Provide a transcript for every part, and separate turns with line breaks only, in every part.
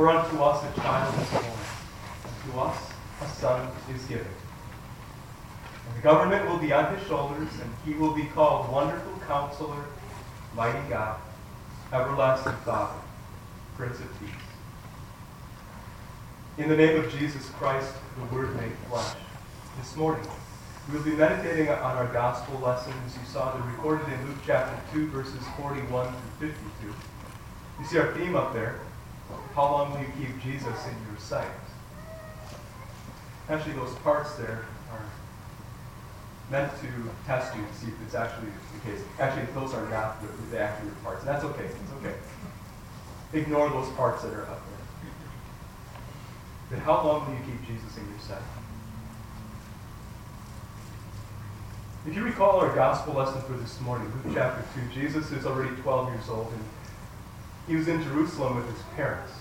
For unto us a child is born, and to us a son is given. And the government will be on his shoulders, and he will be called Wonderful Counselor, Mighty God, Everlasting Father, Prince of Peace. In the name of Jesus Christ, the Word made flesh, this morning we'll be meditating on our gospel lessons. You saw them recorded in Luke chapter 2, verses 41 through 52. You see our theme up there. How long will you keep Jesus in your sight? Actually, those parts there are meant to test you to see if it's actually the case. Actually, those are not the, the accurate parts. That's okay. It's okay. Ignore those parts that are up there. But how long will you keep Jesus in your sight? If you recall our gospel lesson for this morning, Luke chapter 2, Jesus is already 12 years old and he was in Jerusalem with his parents.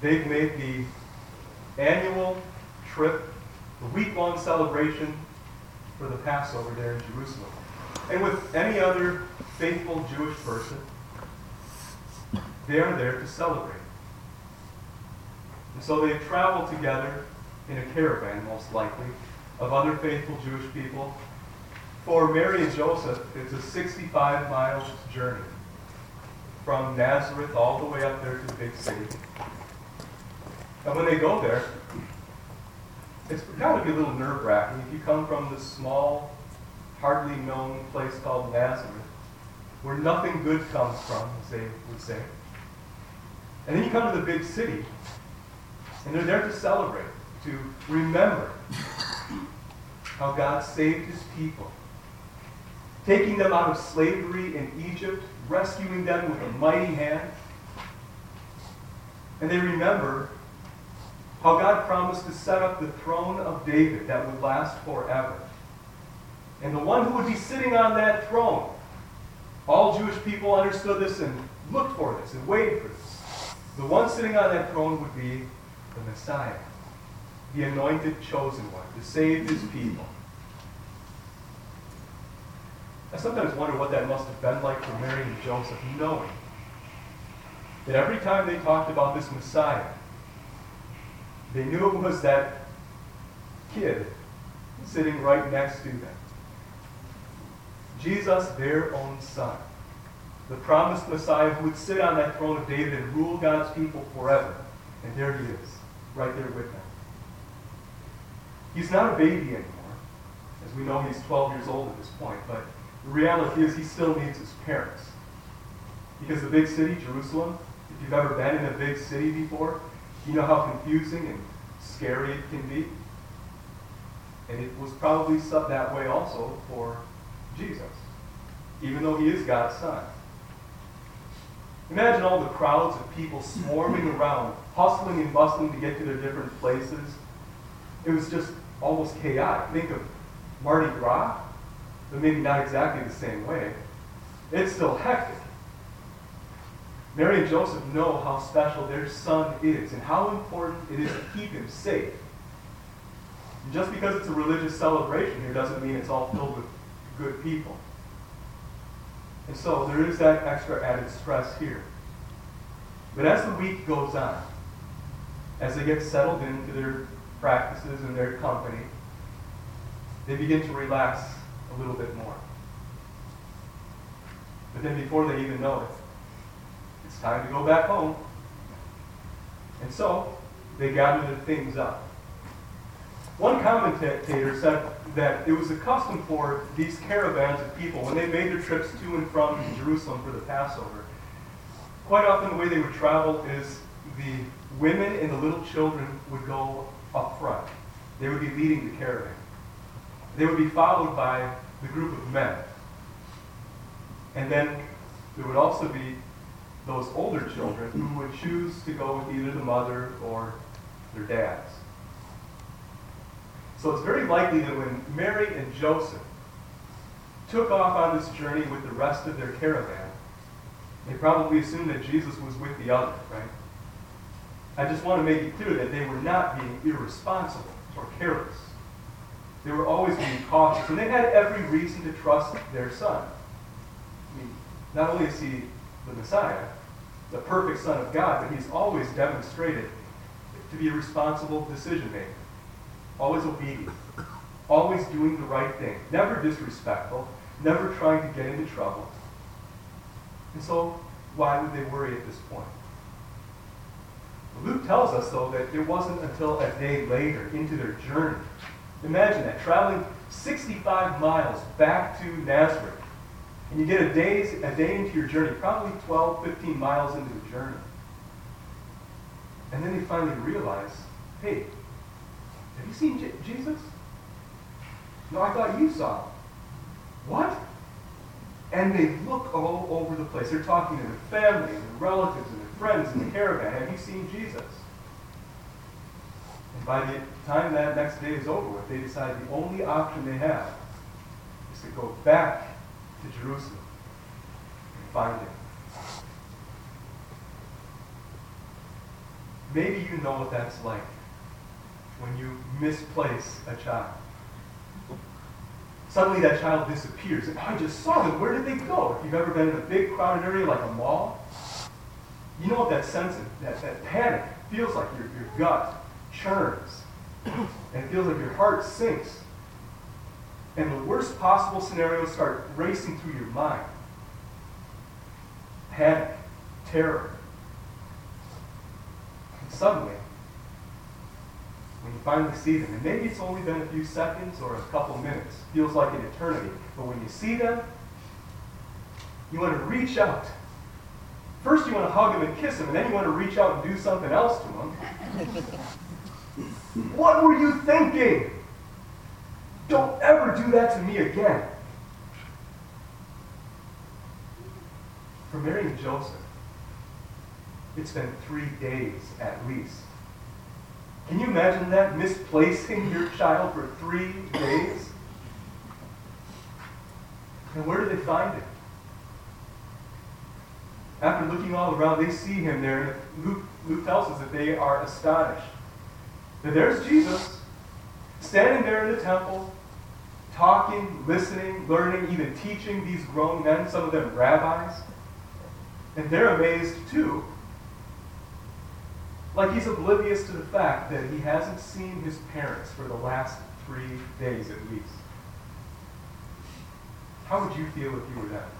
They've made the annual trip, the week-long celebration for the Passover there in Jerusalem. And with any other faithful Jewish person, they are there to celebrate. And so they travel together in a caravan, most likely, of other faithful Jewish people. For Mary and Joseph, it's a 65 mile journey from Nazareth all the way up there to the big city. And when they go there, it's got to be a little nerve wracking. If you come from this small, hardly known place called Nazareth, where nothing good comes from, as they would say. And then you come to the big city, and they're there to celebrate, to remember how God saved his people, taking them out of slavery in Egypt, rescuing them with a mighty hand. And they remember how God promised to set up the throne of David that would last forever. And the one who would be sitting on that throne, all Jewish people understood this and looked for this and waited for this. The one sitting on that throne would be the Messiah, the anointed chosen one, to save his people. I sometimes wonder what that must have been like for Mary and Joseph, knowing that every time they talked about this Messiah, they knew it was that kid sitting right next to them. Jesus, their own son, the promised Messiah who would sit on that throne of David and rule God's people forever. And there he is, right there with them. He's not a baby anymore. As we know, he's 12 years old at this point, but the reality is he still needs his parents. Because the big city, Jerusalem, if you've ever been in a big city before, you know how confusing and scary it can be. And it was probably that way also for Jesus, even though he is God's son. Imagine all the crowds of people swarming around, hustling and bustling to get to their different places. It was just almost chaotic. Think of Mardi Gras, but maybe not exactly the same way. It's still hectic. Mary and Joseph know how special their son is and how important it is to keep him safe. And just because it's a religious celebration here doesn't mean it's all filled with good people. And so there is that extra added stress here. But as the week goes on, as they get settled into their practices and their company, they begin to relax a little bit more. But then before they even know it, it's time to go back home. And so they gathered their things up. One commentator said that it was a custom for these caravans of people, when they made their trips to and from Jerusalem for the Passover, quite often the way they would travel is the women and the little children would go up front. They would be leading the caravan. They would be followed by the group of men. And then there would also be those older children who would choose to go with either the mother or their dads. So it's very likely that when Mary and Joseph took off on this journey with the rest of their caravan, they probably assumed that Jesus was with the others, right? I just want to make it clear that they were not being irresponsible or careless. They were always being cautious, and they had every reason to trust their son. I mean, not only is he the Messiah, the perfect Son of God, but he's always demonstrated to be a responsible decision maker, always obedient, always doing the right thing, never disrespectful, never trying to get into trouble. And so, why would they worry at this point? Luke tells us, though, that it wasn't until a day later into their journey. Imagine that, traveling 65 miles back to Nazareth. And you get a, day's, a day into your journey, probably 12, 15 miles into the journey. And then they finally realize, hey, have you seen J- Jesus? No, I thought you saw him. What? And they look all over the place. They're talking to their family and their relatives and their friends in the caravan. Have you seen Jesus? And by the time that next day is over they decide the only option they have is to go back to Jerusalem and find him. Maybe you know what that's like when you misplace a child. Suddenly that child disappears. And I just saw them. Where did they go? If you've ever been in a big crowded area like a mall, you know what that sense of that, that panic feels like. Your, your gut churns. And it feels like your heart sinks. And the worst possible scenarios start racing through your mind. Panic, terror. And suddenly, when you finally see them, and maybe it's only been a few seconds or a couple minutes, feels like an eternity, but when you see them, you want to reach out. First, you want to hug them and kiss them, and then you want to reach out and do something else to them. what were you thinking? Don't ever do that to me again. For Mary and Joseph, it's been three days at least can you imagine that? Misplacing your child for three days? And where do they find him? After looking all around, they see him there. And Luke, Luke tells us that they are astonished. That there's Jesus standing there in the temple, talking, listening, learning, even teaching these grown men, some of them rabbis. And they're amazed too like he's oblivious to the fact that he hasn't seen his parents for the last three days at least. How would you feel if you were them?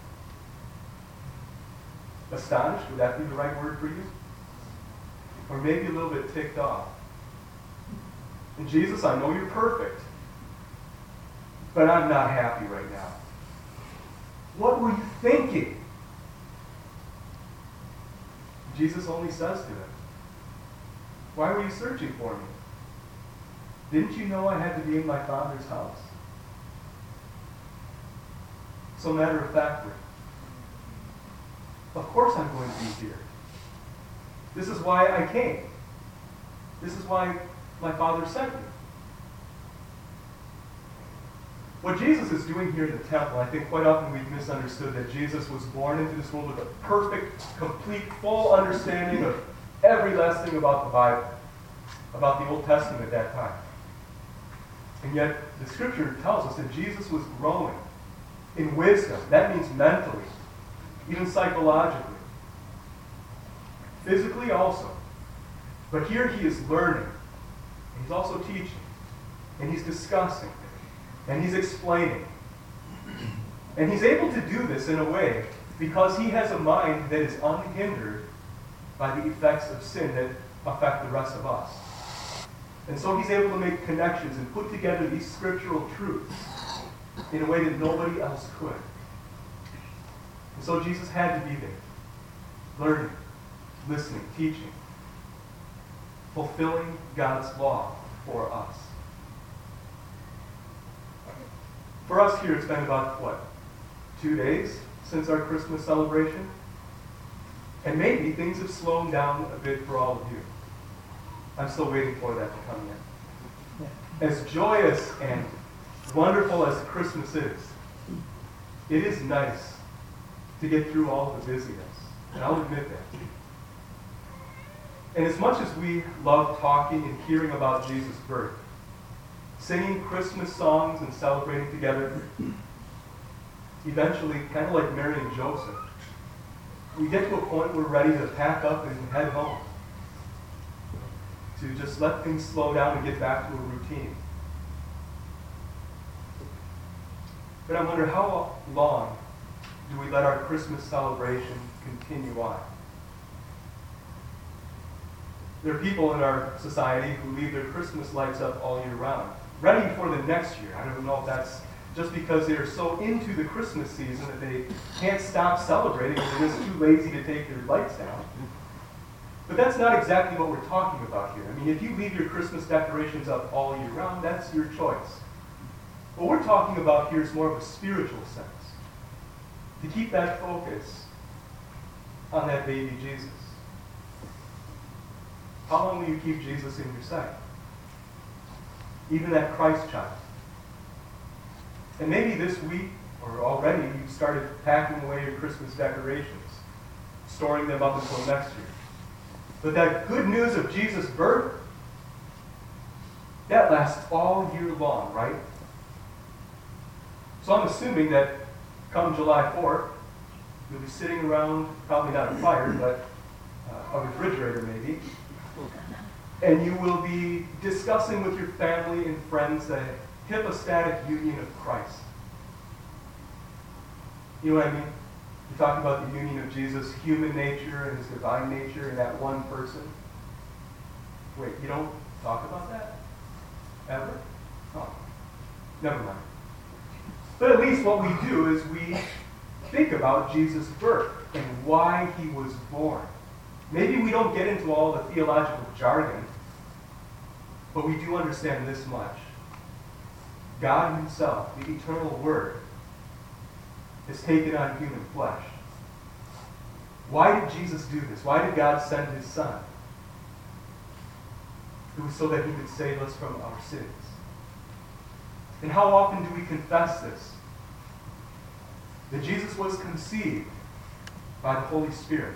Astonished? Would that be the right word for you? Or maybe a little bit ticked off? And Jesus, I know you're perfect, but I'm not happy right now. What were you thinking? Jesus only says to them, why were you searching for me? Didn't you know I had to be in my Father's house? So matter of factly, of course I'm going to be here. This is why I came. This is why my Father sent me. What Jesus is doing here in the temple, I think quite often we've misunderstood that Jesus was born into this world with a perfect, complete, full understanding of every last thing about the Bible, about the Old Testament at that time. And yet, the scripture tells us that Jesus was growing in wisdom. That means mentally, even psychologically, physically also. But here he is learning, and he's also teaching, and he's discussing, and he's explaining. And he's able to do this in a way because he has a mind that is unhindered by the effects of sin that affect the rest of us. And so he's able to make connections and put together these scriptural truths in a way that nobody else could. And so Jesus had to be there, learning, listening, teaching, fulfilling God's law for us. For us here, it's been about, what, two days since our Christmas celebration? And maybe things have slowed down a bit for all of you. I'm still waiting for that to come in. As joyous and wonderful as Christmas is, it is nice to get through all the busyness. And I'll admit that. And as much as we love talking and hearing about Jesus' birth, singing Christmas songs and celebrating together, eventually, kind of like Mary and Joseph, we get to a point where we're ready to pack up and head home. To just let things slow down and get back to a routine. But I wonder how long do we let our Christmas celebration continue on? There are people in our society who leave their Christmas lights up all year round, ready for the next year. I don't know if that's just because they are so into the Christmas season that they can't stop celebrating because they're just too lazy to take their lights down. But that's not exactly what we're talking about here. I mean, if you leave your Christmas decorations up all year round, that's your choice. What we're talking about here is more of a spiritual sense. To keep that focus on that baby Jesus. How long will you keep Jesus in your sight? Even that Christ child. And maybe this week or already you've started packing away your Christmas decorations, storing them up until next year. But that good news of Jesus' birth, that lasts all year long, right? So I'm assuming that come July 4th, you'll be sitting around, probably not a fire, but uh, a refrigerator maybe, and you will be discussing with your family and friends the hypostatic union of Christ. You know what I mean? You talk about the union of Jesus' human nature and his divine nature in that one person. Wait, you don't talk about that? Ever? Oh, never mind. But at least what we do is we think about Jesus' birth and why he was born. Maybe we don't get into all the theological jargon, but we do understand this much. God himself, the eternal Word, has taken on human flesh. Why did Jesus do this? Why did God send his Son? It was so that he could save us from our sins. And how often do we confess this? That Jesus was conceived by the Holy Spirit,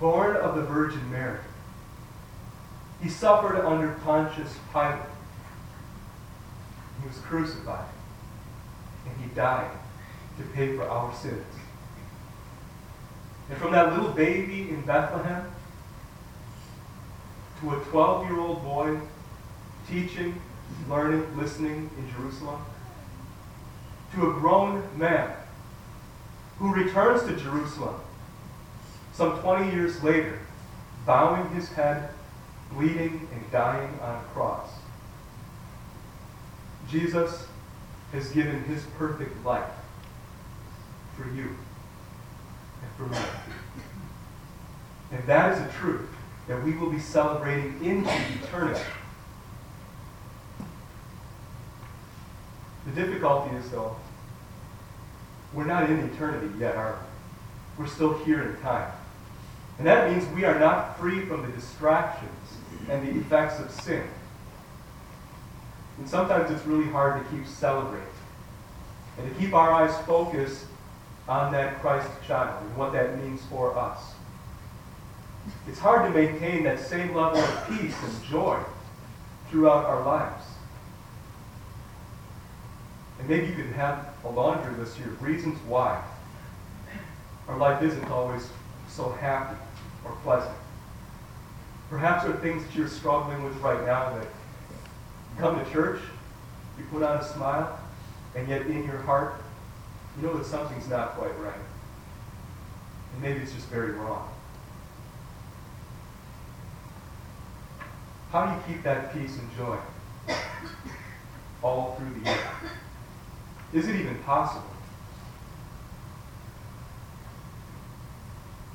born of the Virgin Mary. He suffered under Pontius Pilate. He was crucified. And he died to pay for our sins. And from that little baby in Bethlehem to a 12 year old boy teaching, learning, listening in Jerusalem, to a grown man who returns to Jerusalem some 20 years later, bowing his head, bleeding, and dying on a cross. Jesus has given his perfect life for you and for me. And that is a truth that we will be celebrating into eternity. The difficulty is, though, we're not in eternity yet, are we? We're still here in time. And that means we are not free from the distractions and the effects of sin. And sometimes it's really hard to keep celebrating and to keep our eyes focused on that Christ child and what that means for us. It's hard to maintain that same level of peace and joy throughout our lives. And maybe you could have a laundry list here of reasons why our life isn't always so happy or pleasant. Perhaps there are things that you're struggling with right now that you come to church, you put on a smile, and yet in your heart, you know that something's not quite right. And maybe it's just very wrong. How do you keep that peace and joy all through the year? Is it even possible?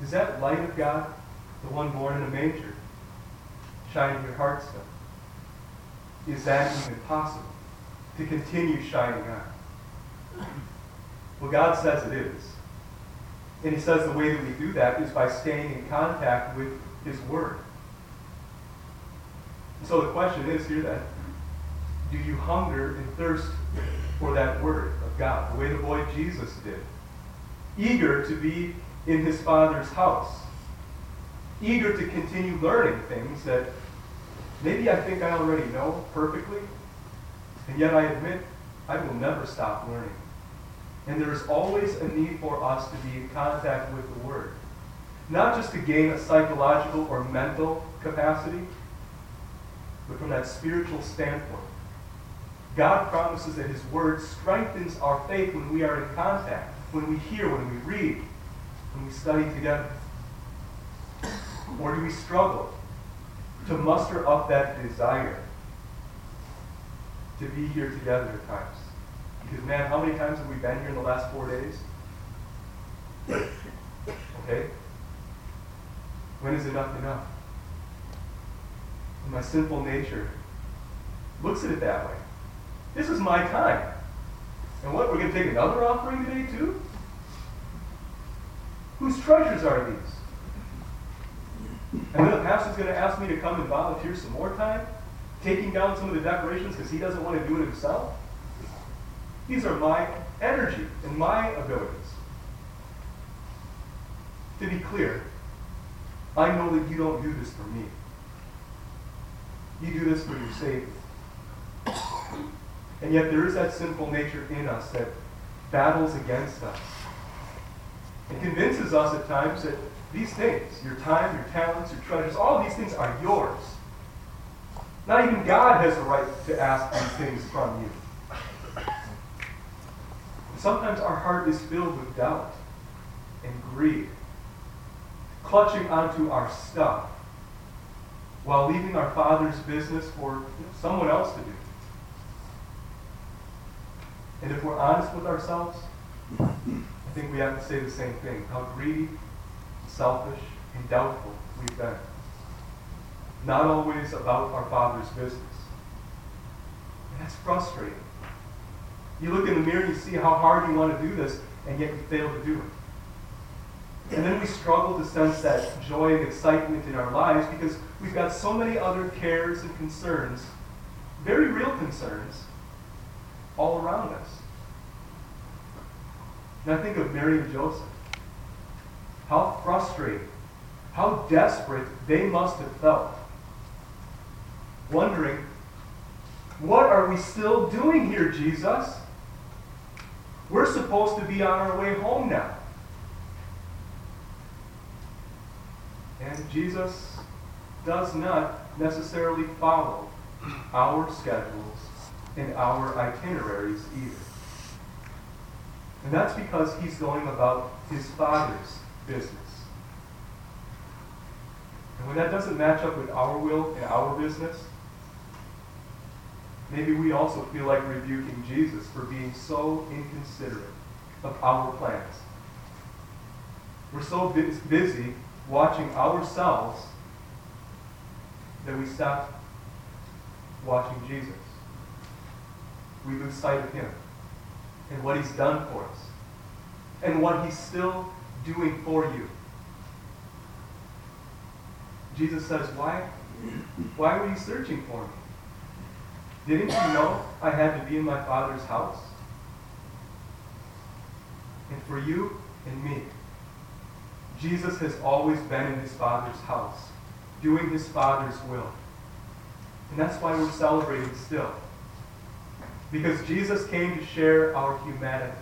Is that light of God, the one born in a manger, shining your heart still? Is that even possible to continue shining on? Well, God says it is. And He says the way that we do that is by staying in contact with His Word. And so the question is here then, do you hunger and thirst for that Word of God, the way the boy Jesus did? Eager to be in his Father's house. Eager to continue learning things that maybe I think I already know perfectly, and yet I admit I will never stop learning. And there is always a need for us to be in contact with the Word. Not just to gain a psychological or mental capacity, but from that spiritual standpoint. God promises that His Word strengthens our faith when we are in contact, when we hear, when we read, when we study together. Or do we struggle to muster up that desire to be here together at times? Because, man, how many times have we been here in the last four days? Okay? When is enough enough? My sinful nature looks at it that way. This is my time. And what, we're going to take another offering today, too? Whose treasures are these? And then the pastor's going to ask me to come and volunteer some more time, taking down some of the decorations because he doesn't want to do it himself. These are my energy and my abilities. To be clear, I know that you don't do this for me. You do this for your Savior. And yet there is that sinful nature in us that battles against us and convinces us at times that these things, your time, your talents, your treasures, all these things are yours. Not even God has the right to ask these things from you. Sometimes our heart is filled with doubt and greed, clutching onto our stuff while leaving our Father's business for someone else to do. And if we're honest with ourselves, I think we have to say the same thing how greedy, selfish, and doubtful we've been. Not always about our Father's business. And that's frustrating. You look in the mirror and you see how hard you want to do this, and yet you fail to do it. And then we struggle to sense that joy and excitement in our lives because we've got so many other cares and concerns, very real concerns, all around us. I think of Mary and Joseph. How frustrated, how desperate they must have felt. Wondering, what are we still doing here, Jesus? We're supposed to be on our way home now. And Jesus does not necessarily follow our schedules and our itineraries either. And that's because he's going about his Father's business. And when that doesn't match up with our will and our business, maybe we also feel like rebuking Jesus for being so inconsiderate of our plans. We're so busy watching ourselves that we stop watching Jesus. We lose sight of him and what he's done for us and what he still doing for you. Jesus says, Why? Why were you searching for me? Didn't you know I had to be in my Father's house? And for you and me, Jesus has always been in his Father's house, doing his Father's will. And that's why we're celebrating still. Because Jesus came to share our humanity.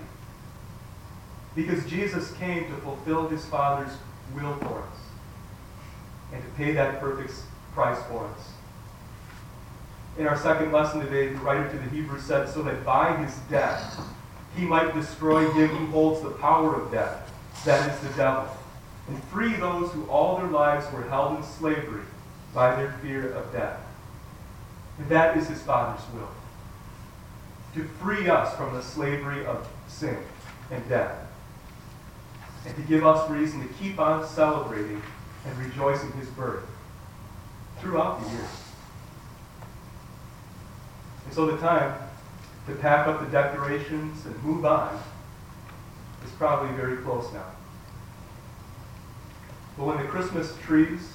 Because Jesus came to fulfill his Father's will for us and to pay that perfect price for us. In our second lesson today, the writer to the Hebrews said, So that by his death he might destroy him who holds the power of death, that is the devil, and free those who all their lives were held in slavery by their fear of death. And that is his Father's will to free us from the slavery of sin and death and to give us reason to keep on celebrating and rejoicing his birth throughout the year. And so the time to pack up the decorations and move on is probably very close now. But when the Christmas trees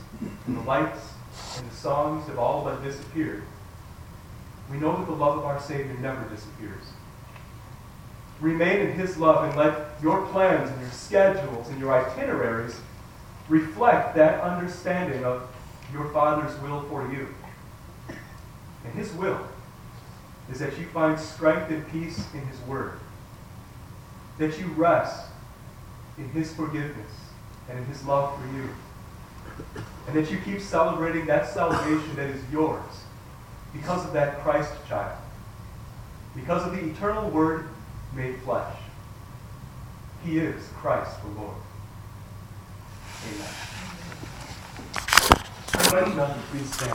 and the lights and the songs have all but disappeared, we know that the love of our Savior never disappears. Remain in His love and let your plans and your schedules and your itineraries reflect that understanding of your Father's will for you. And His will is that you find strength and peace in His Word, that you rest in His forgiveness and in His love for you, and that you keep celebrating that salvation that is yours because of that Christ child, because of the eternal Word made flesh. He is Christ the Lord. Amen. Everybody, please stand.